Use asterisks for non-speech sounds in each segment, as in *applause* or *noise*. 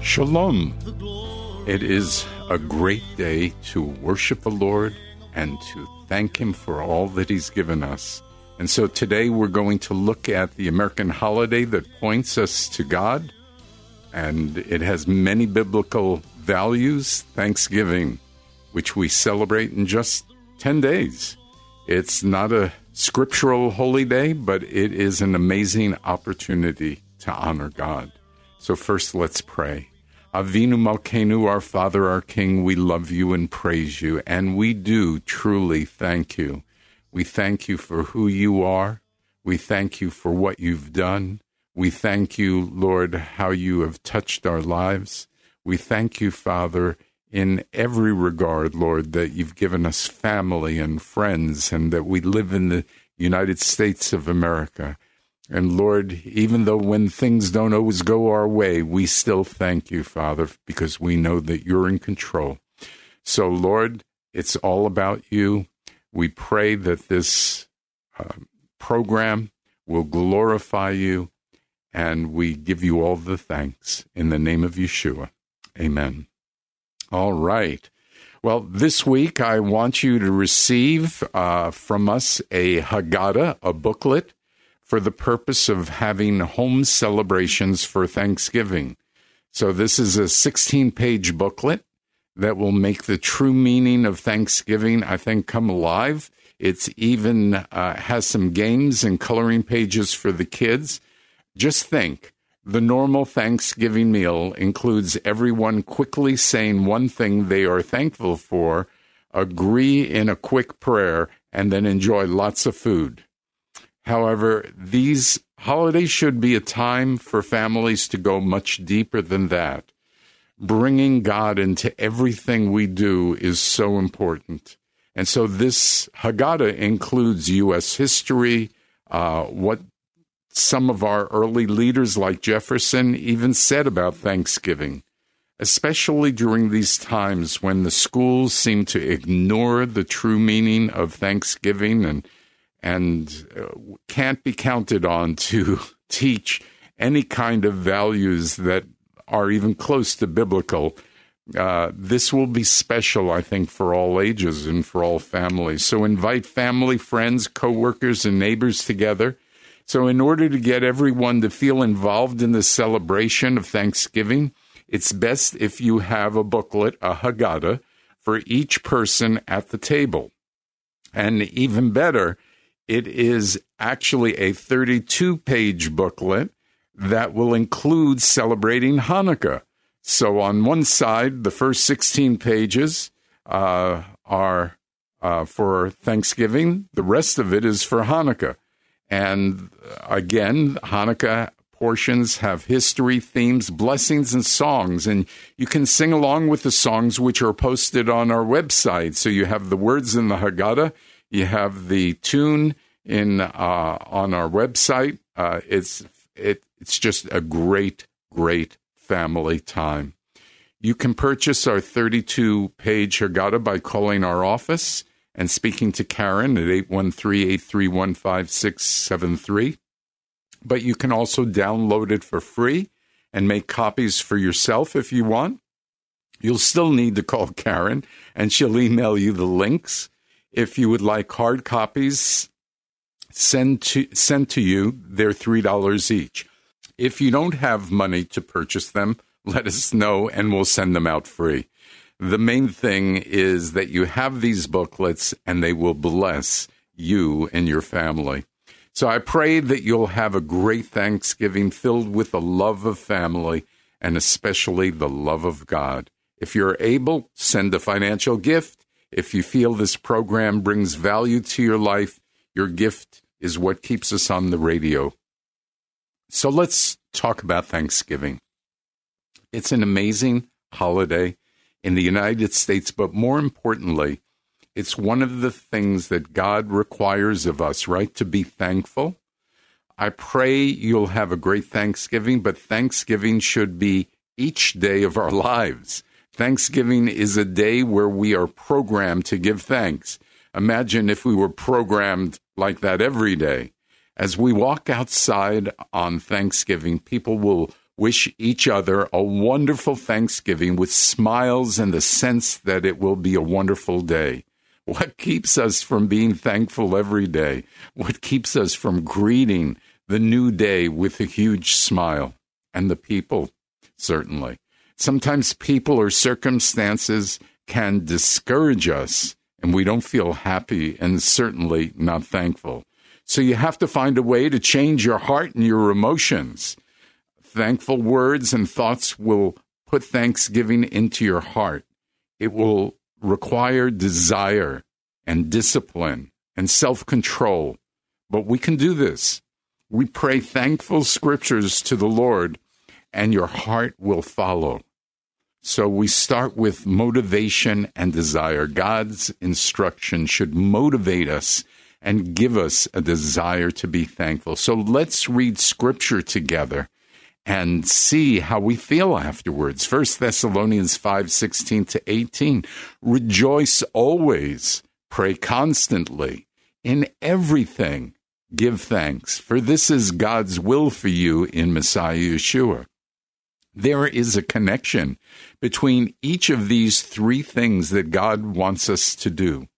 Shalom. It is a great day to worship the Lord and to thank Him for all that He's given us. And so today we're going to look at the American holiday that points us to God, and it has many biblical values. Thanksgiving, which we celebrate in just 10 days. It's not a scriptural holy day, but it is an amazing opportunity to honor God. So, first, let's pray. Avinu Malkeinu, our Father, our King, we love you and praise you, and we do truly thank you. We thank you for who you are. We thank you for what you've done. We thank you, Lord, how you have touched our lives. We thank you, Father, in every regard, Lord, that you've given us family and friends and that we live in the United States of America. And Lord, even though when things don't always go our way, we still thank you, Father, because we know that you're in control. So, Lord, it's all about you. We pray that this uh, program will glorify you, and we give you all the thanks in the name of Yeshua. Amen. All right. Well, this week I want you to receive uh, from us a Haggadah, a booklet for the purpose of having home celebrations for Thanksgiving. So, this is a 16 page booklet that will make the true meaning of Thanksgiving, I think, come alive. It's even uh, has some games and coloring pages for the kids. Just think the normal Thanksgiving meal includes everyone quickly saying one thing they are thankful for, agree in a quick prayer, and then enjoy lots of food. However, these holidays should be a time for families to go much deeper than that. Bringing God into everything we do is so important. And so this Haggadah includes U.S. history, uh, what some of our early leaders, like Jefferson, even said about Thanksgiving, especially during these times when the schools seem to ignore the true meaning of Thanksgiving and and uh, can't be counted on to *laughs* teach any kind of values that are even close to biblical. Uh, this will be special, I think, for all ages and for all families. So invite family, friends, coworkers, and neighbors together. So, in order to get everyone to feel involved in the celebration of Thanksgiving, it's best if you have a booklet, a Haggadah, for each person at the table. And even better, it is actually a 32 page booklet that will include celebrating Hanukkah. So on one side, the first 16 pages uh, are uh, for Thanksgiving, the rest of it is for Hanukkah. And again, Hanukkah portions have history, themes, blessings, and songs. And you can sing along with the songs which are posted on our website. So you have the words in the Haggadah, you have the tune in uh, on our website. Uh, it's it, it's just a great, great family time. You can purchase our 32 page Haggadah by calling our office and speaking to Karen at 813 831 5673. But you can also download it for free and make copies for yourself if you want. You'll still need to call Karen and she'll email you the links. If you would like hard copies sent to, sent to you, they're $3 each. If you don't have money to purchase them, let us know and we'll send them out free. The main thing is that you have these booklets and they will bless you and your family. So I pray that you'll have a great Thanksgiving filled with the love of family and especially the love of God. If you're able, send a financial gift. If you feel this program brings value to your life, your gift is what keeps us on the radio. So let's talk about Thanksgiving. It's an amazing holiday in the United States, but more importantly, it's one of the things that God requires of us, right? To be thankful. I pray you'll have a great Thanksgiving, but Thanksgiving should be each day of our *laughs* lives. Thanksgiving is a day where we are programmed to give thanks. Imagine if we were programmed like that every day. As we walk outside on Thanksgiving, people will wish each other a wonderful Thanksgiving with smiles and the sense that it will be a wonderful day. What keeps us from being thankful every day? What keeps us from greeting the new day with a huge smile? And the people, certainly. Sometimes people or circumstances can discourage us and we don't feel happy and certainly not thankful. So you have to find a way to change your heart and your emotions. Thankful words and thoughts will put thanksgiving into your heart. It will require desire and discipline and self control. But we can do this. We pray thankful scriptures to the Lord, and your heart will follow. So we start with motivation and desire. God's instruction should motivate us and give us a desire to be thankful. So let's read scripture together and see how we feel afterwards. First Thessalonians 5 16 to 18. Rejoice always, pray constantly, in everything give thanks, for this is God's will for you in Messiah Yeshua. There is a connection between each of these three things that God wants us to do.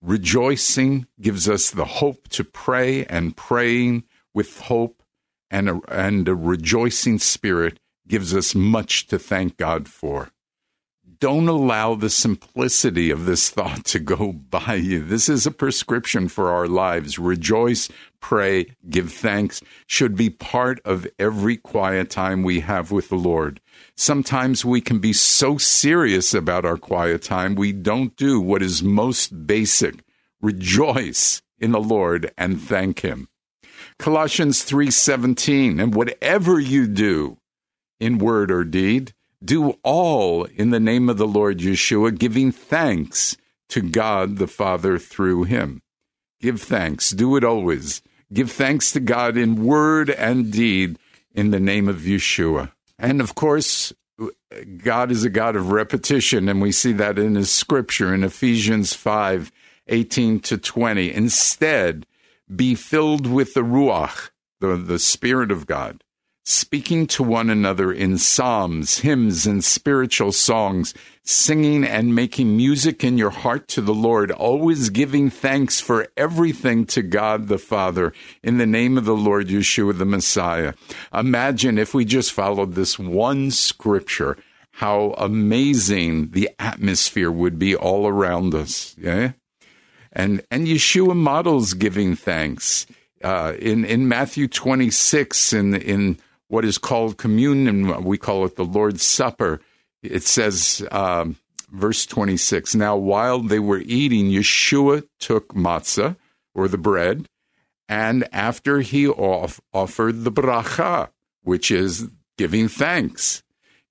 Rejoicing gives us the hope to pray, and praying with hope and a, and a rejoicing spirit gives us much to thank God for. Don't allow the simplicity of this *laughs* thought to go by you. This is a prescription for our lives. Rejoice, pray, give thanks should be part of every quiet time we have with the Lord. Sometimes we can be so serious about our quiet time, we don't do what is most basic. Rejoice in the Lord and thank Him. Colossians 3:17 and whatever you do in word or deed do all in the name of the Lord Yeshua giving thanks to God the Father through him give thanks do it always give thanks to God in word and deed in the name of Yeshua. And of course God is a God of repetition and we see that in his scripture in Ephesians 5 18 to 20 instead be filled with the Ruach, the, the Spirit of God, speaking to one another in psalms, hymns, and spiritual songs, singing and making music in your heart to the Lord, always giving thanks for everything to God the Father in the name of the Lord Yeshua the Messiah. Imagine if we just followed this one scripture. How amazing the atmosphere would be all around us. Yeah? and and Yeshua models giving thanks uh, in in Matthew 26 in in what is called communion. We call it the Lord's Supper. It says. Um, verse 26 Now, while they were eating, Yeshua took matzah, or the bread, and after he off- offered the bracha, which is giving thanks,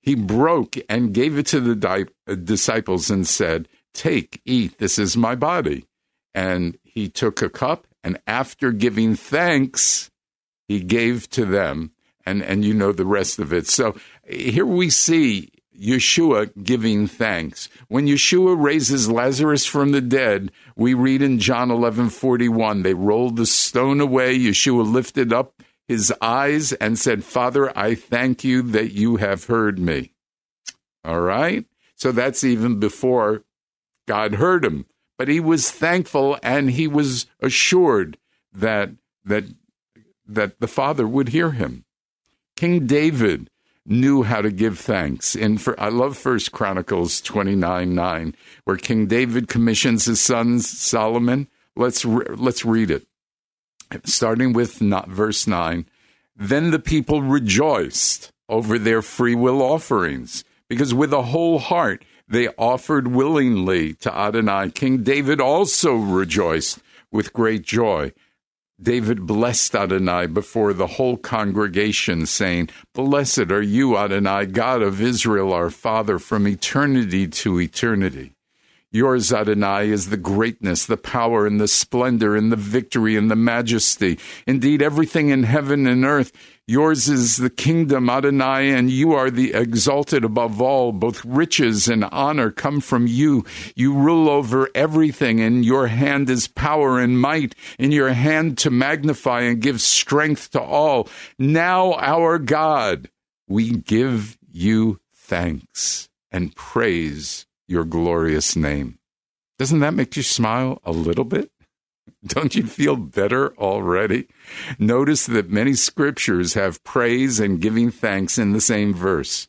he broke and gave it to the di- disciples and said, Take, eat, this is my body and he took a cup and after giving thanks he gave to them and and you know the rest of it so here we see Yeshua giving thanks. When Yeshua raises Lazarus from the dead, we read in John 11:41, they rolled the stone away. Yeshua lifted up his eyes and said, "Father, I thank you that you have heard me." All right? So that's even before God heard him but he was thankful and he was assured that that that the Father would hear him. King David knew how to give thanks. In for, I love First Chronicles 29 9, where King David commissions his son Solomon. Let's, re- let's read it. Starting with not, verse 9. Then the people rejoiced over their free will offerings, because with a whole heart they offered willingly to Adonai. King David also rejoiced with great joy. David blessed Adonai before the whole congregation, saying, Blessed are you, Adonai, God of Israel, our Father, from eternity to eternity. Yours, Adonai, is the greatness, the power, and the splendor, and the victory, and the majesty. Indeed, everything in heaven and earth Yours is the kingdom, Adonai, and you are the exalted above all. Both riches and honor come from you. You rule over everything. and your hand is power and might. In your hand to magnify and give strength to all. Now, our God, we give you thanks and praise your glorious name. Doesn't that make you smile a little bit? *laughs* Don't you feel better already? Notice that many scriptures have praise and giving thanks in the same verse.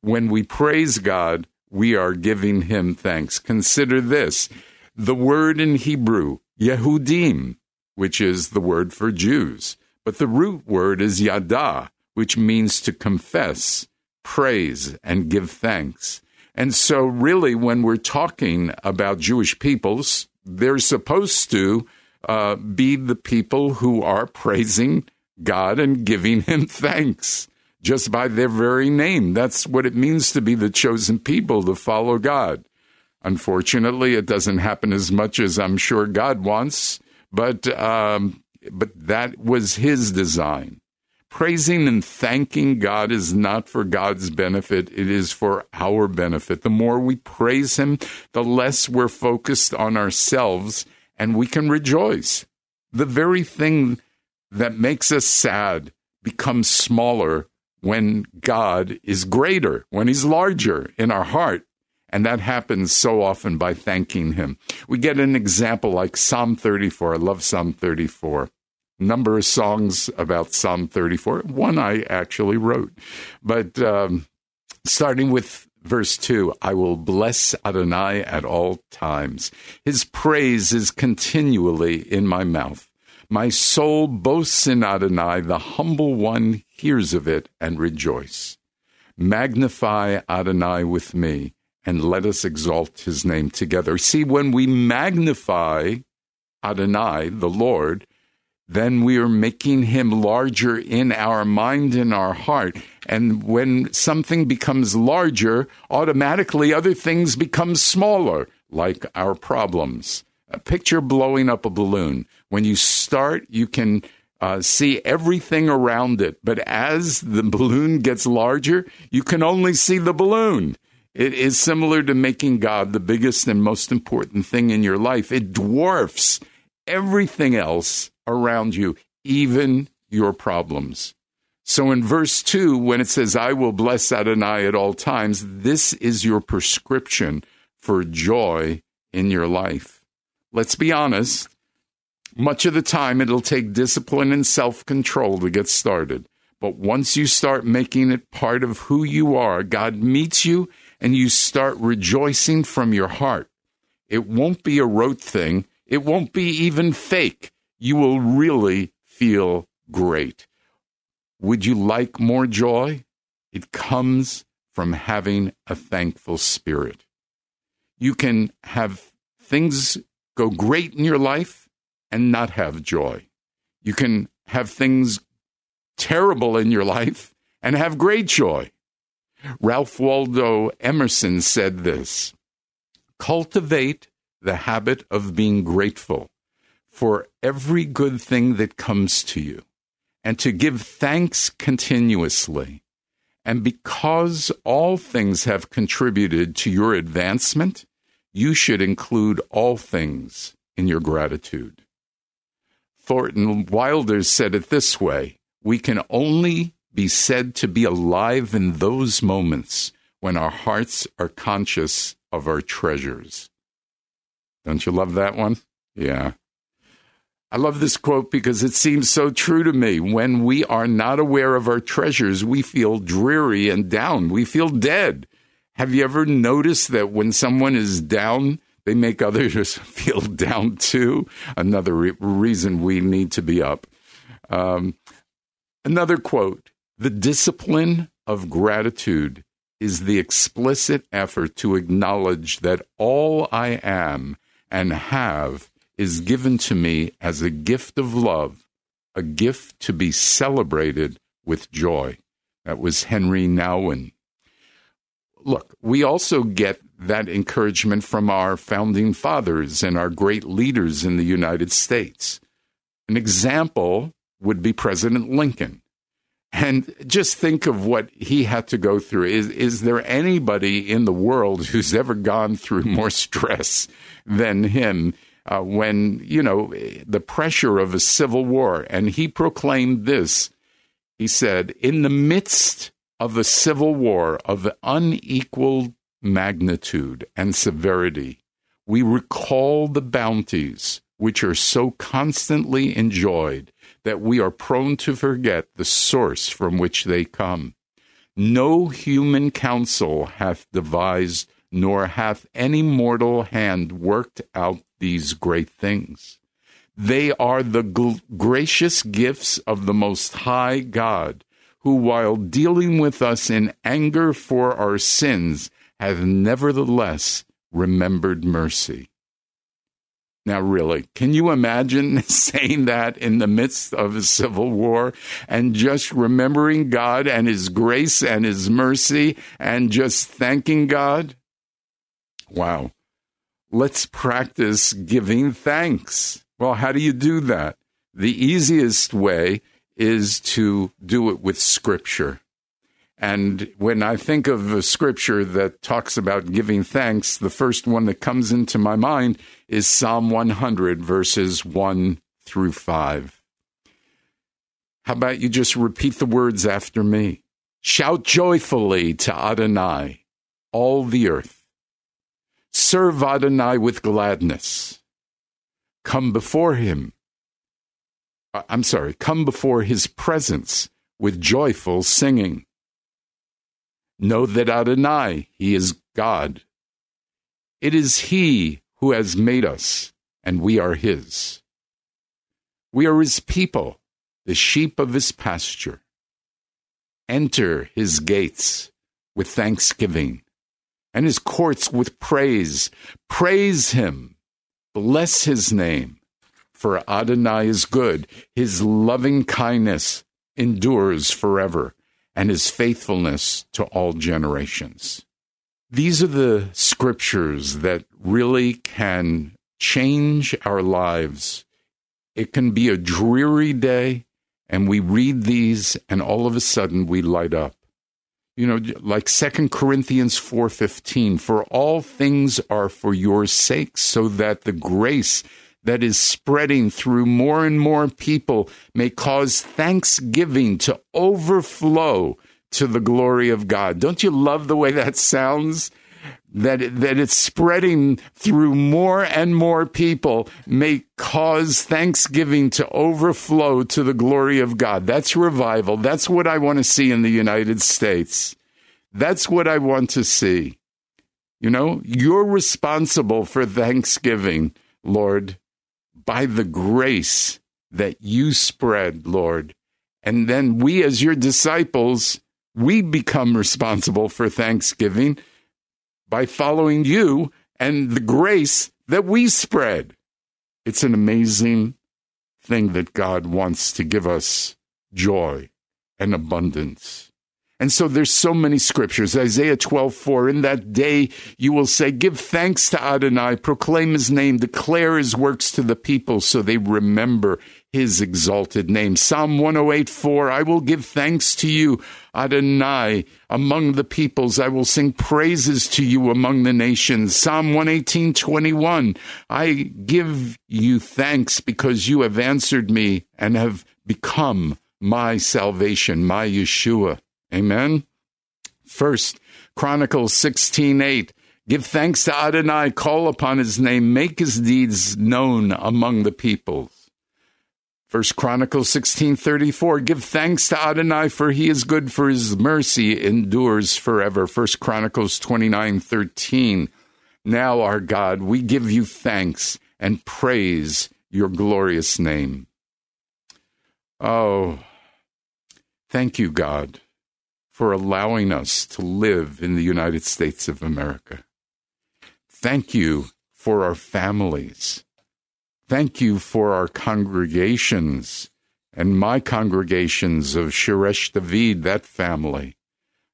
When we praise God, we are giving him thanks. Consider this the word in Hebrew, Yehudim, which is the word for Jews, but the root word is Yada, which means to confess, praise, and give thanks. And so, really, when we're talking about Jewish peoples, they're supposed to uh, be the people who are praising God and giving Him *laughs* thanks just by their very name. That's what it means to be the chosen people to follow God. Unfortunately, it doesn't happen as much as I'm sure God wants, but um, but that was His design. Praising and thanking God is not for God's benefit, it is for our benefit. The more we praise Him, the less we're focused on ourselves and we can rejoice. The very thing that makes us sad becomes smaller when God is greater, when He's larger in our heart. And that happens so often by thanking Him. We get an example like Psalm 34. I love Psalm 34 number of songs about Psalm 34. One I actually wrote. But um, starting with verse 2 I will bless Adonai at all times. His praise is continually in my mouth. My soul boasts in Adonai. The humble one hears of it and rejoice. Magnify Adonai with me and let us exalt his name together. See, when we magnify Adonai, the Lord, then we are making him larger in our mind and our heart. And when something becomes larger, automatically other things become smaller, like our problems. A picture blowing up a balloon. When you start, you can uh, see everything around it. But as the *laughs* balloon gets larger, you can only see the balloon. It is similar to making God the biggest and most important thing in your life. It dwarfs everything else around you, even your problems. So in verse 2, when it says, I will bless Adonai at all times, this is your prescription for joy in your life. Let's be honest, much of the time it'll take discipline and self control to get started. But once you start making it part of who you are, God meets you and you start rejoicing from your heart. It won't be a rote thing. It won't be even fake you will really feel great. Would you like more joy? It comes from having a thankful spirit. You can have things go great in your life and not have joy. You can have things terrible in your life and have great joy. Ralph Waldo Emerson said this Cultivate the habit of being grateful for every good thing that comes to you and to give thanks continuously. And because all things have contributed to your advancement, you should include all things in your gratitude. Thornton Wilder said it this way We can only be said to be alive in those moments when our hearts are conscious of our treasures. Don't you love that one? Yeah. I love this quote because it seems so true to me. When we are not aware of our treasures, we feel dreary and down. We feel dead. Have you ever noticed that when someone is down, they make others *laughs* feel down too? Another re- reason we need to be up. Um, another quote The discipline of gratitude is the explicit effort to acknowledge that all I am and have is given to me as a gift of love, a gift to be celebrated with joy. That was Henry Nouwen. Look, we also get that encouragement from our founding fathers and our great leaders in the United States. An example would be President Lincoln. And just think of what he had to go through. Is, is there anybody in the world who's ever gone through more *laughs* stress than him uh, when, you know, the pressure of a civil war. And he proclaimed this. He said, in the midst of a civil war of unequal magnitude and severity, we recall the bounties which are so constantly enjoyed that we are prone to forget the source from which they come. No human counsel hath devised, nor hath any mortal hand worked out these great things. They are the gl- gracious gifts of the Most High God, who, while dealing with us in anger for our sins, hath nevertheless remembered mercy. Now, really, can you imagine *laughs* saying that in the midst of a civil war and just remembering God and His grace and His mercy and just thanking God? Wow let's practice giving thanks. Well, how do you do that? The easiest way is to do it with scripture. And when I think of a scripture that talks about giving thanks, the first one that comes into my mind is Psalm 100, verses 1 through 5. How about you just repeat the words after me? Shout joyfully to Adonai, all the earth. Serve Adonai with gladness. Come before him. Uh, I'm sorry, come before his presence with joyful singing. Know that Adonai, he is God. It is he who has made us, and we are his. We are his people, the sheep of his pasture. Enter his gates with thanksgiving and his courts with praise. Praise him. Bless his name. For Adonai is good. His loving kindness endures forever, and his faithfulness to all generations. These are the scriptures that really can change our lives. It can be a dreary day, and we read these, and all of a sudden we light up you know like Second corinthians 4.15 for all things are for your sake so that the grace that is spreading through more and more people may cause thanksgiving to overflow to the glory of god. Don't you love the way that sounds that that it's spreading through more and more people may cause thanksgiving to overflow to the glory of God. That's revival. That's what I want to see in the United States. That's what I want to see. You know, you're responsible for Thanksgiving, Lord, by the grace that you spread, Lord. And then we, as your disciples, we become responsible for Thanksgiving by following you and the grace that we spread. It's an amazing thing that God wants to give us joy and abundance. And so there's so many scriptures. Isaiah 12, 4, in that day you will say, give thanks to Adonai, proclaim his name, declare his works to the people so they remember his exalted name. Psalm 108, 4, I will give thanks to you, Adonai, among the peoples. I will sing praises to you among the nations. Psalm 118, 21, I give you thanks because you have answered me and have become my salvation, my Yeshua. Amen. First, Chronicles 16:8. Give thanks to Adonai, call upon his name, make his deeds known among the peoples. First Chronicles 16:34 Give thanks to Adonai for he is good for his mercy endures forever. First Chronicles 29:13 Now our God we give you thanks and praise your glorious name. Oh thank you God for allowing us to live in the United States of America. Thank you for our families. Thank you for our congregations and my congregations of Shoresh David, that family.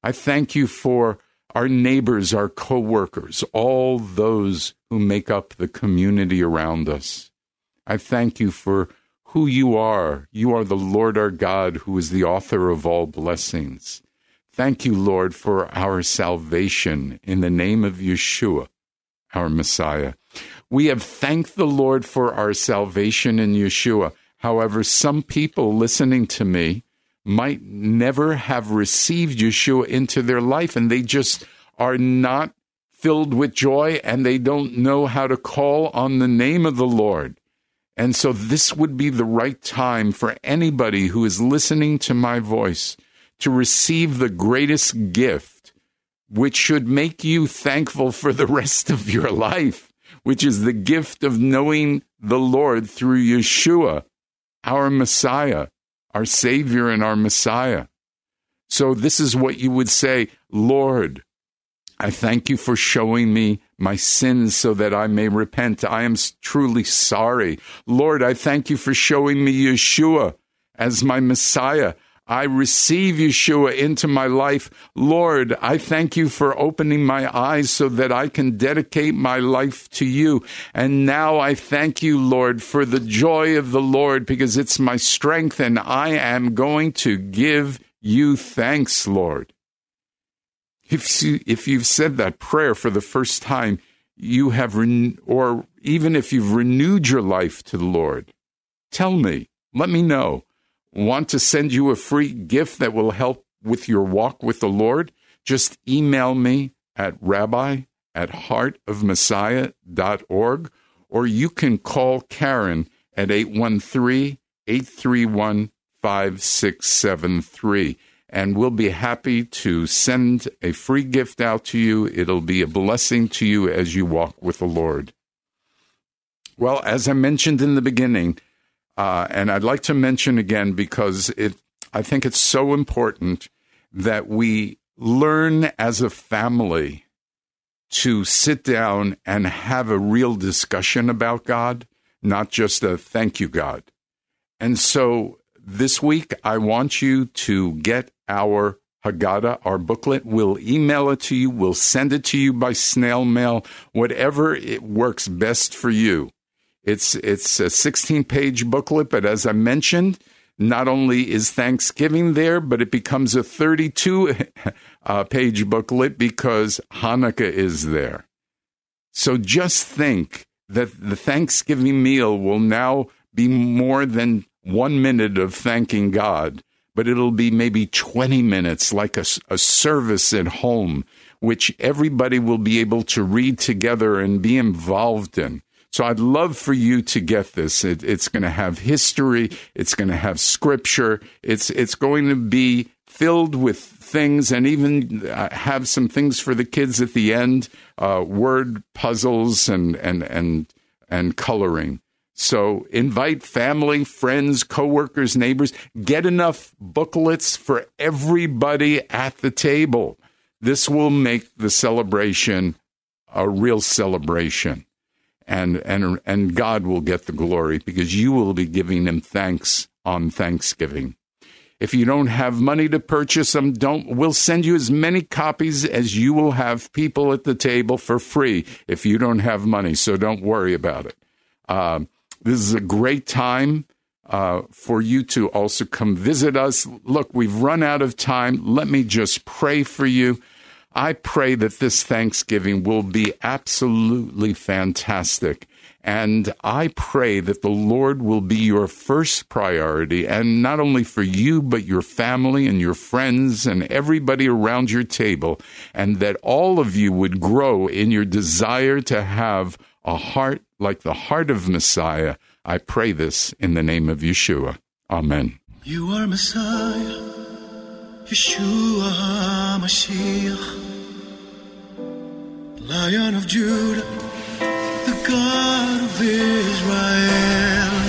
I thank you for our neighbors, our co workers, all those who make up the community around us. I thank you for who you are. You are the Lord our God, who is the author of all blessings. Thank you, Lord, for our salvation in the name of Yeshua, our Messiah. We have thanked the Lord for our salvation in Yeshua. However, some people listening to me might never have received Yeshua into their life and they just are not filled with joy and they don't know how to call on the name of the Lord. And so this would be the right time for anybody who is listening to my voice to receive the greatest gift, which should make you thankful for the rest of your life which is the gift of knowing the Lord through Yeshua, our Messiah, our Savior and our Messiah. So, this is what you would say Lord, I thank you for showing me my sins so that I may repent. I am truly sorry. Lord, I thank you for showing me Yeshua as my Messiah. I receive Yeshua into my life. Lord, I thank you for opening my eyes so that I can dedicate my life to you. And now I thank you, Lord, for the joy of the Lord because it's my strength and I am going to give you thanks, Lord. If, you, if you've said that prayer for the first time, you have, ren- or even if you've renewed your life to the Lord, tell me, let me know want to send you a free gift that will help with your walk with the Lord, just email me at rabbi at heartofmessiah.org, or you can call Karen at 813 831 5673. And we'll be happy to send a free gift out to you. It'll be a blessing to you as you walk with the Lord. Well, as I mentioned in the beginning, uh, and I'd like to mention again because it, I think it's so important that we learn as a family to sit down and have a real discussion about God, not just a thank you, God. And so this week, I want you to get our Haggadah, our booklet. We'll email it to you. We'll send it to you by snail mail, whatever it works best for you. It's it's a 16 page booklet, but as I mentioned, not only is Thanksgiving there, but it becomes a 32 *laughs* uh, page booklet because Hanukkah is there. So just think that the Thanksgiving meal will now be more than one minute of thanking God, but it'll be maybe 20 minutes, like a, a service at home, which everybody will be able to read together and be involved in. So I'd love for you to get this. It, it's going to have history. It's going to have scripture. It's it's going to be filled with things and even uh, have some things for the kids at the end, uh, word puzzles and and and and coloring. So invite family, friends, coworkers, neighbors. Get enough booklets for everybody at the table. This will make the celebration a real celebration and and and God will get the glory because you will be giving him thanks on Thanksgiving. If you don't have money to purchase them, don't we'll send you as many copies as you will have people at the table for free if you don't have money. So don't worry about it. Uh, this is a great time uh, for you to also come visit us. Look, we've run out of time. Let me just pray for you. I pray that this Thanksgiving will be absolutely fantastic. And I pray that the Lord will be your first priority, and not only for you, but your family and your friends and everybody around your table, and that all of you would grow in your desire to have a heart like the heart of Messiah, I pray this in the name of Yeshua. Amen. You are Messiah, Yeshua HaMashiach, Lion of Judah, the God of Israel.